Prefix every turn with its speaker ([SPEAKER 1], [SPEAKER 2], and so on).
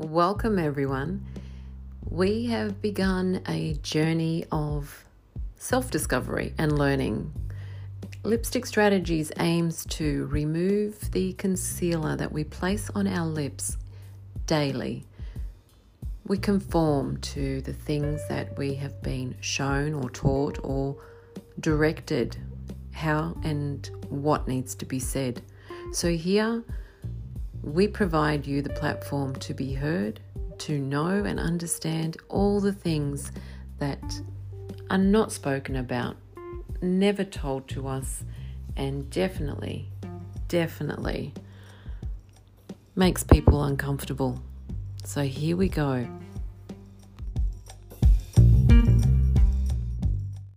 [SPEAKER 1] Welcome, everyone. We have begun a journey of self discovery and learning. Lipstick Strategies aims to remove the concealer that we place on our lips daily. We conform to the things that we have been shown or taught or directed how and what needs to be said. So, here we provide you the platform to be heard, to know and understand all the things that are not spoken about, never told to us, and definitely, definitely makes people uncomfortable. So, here we go.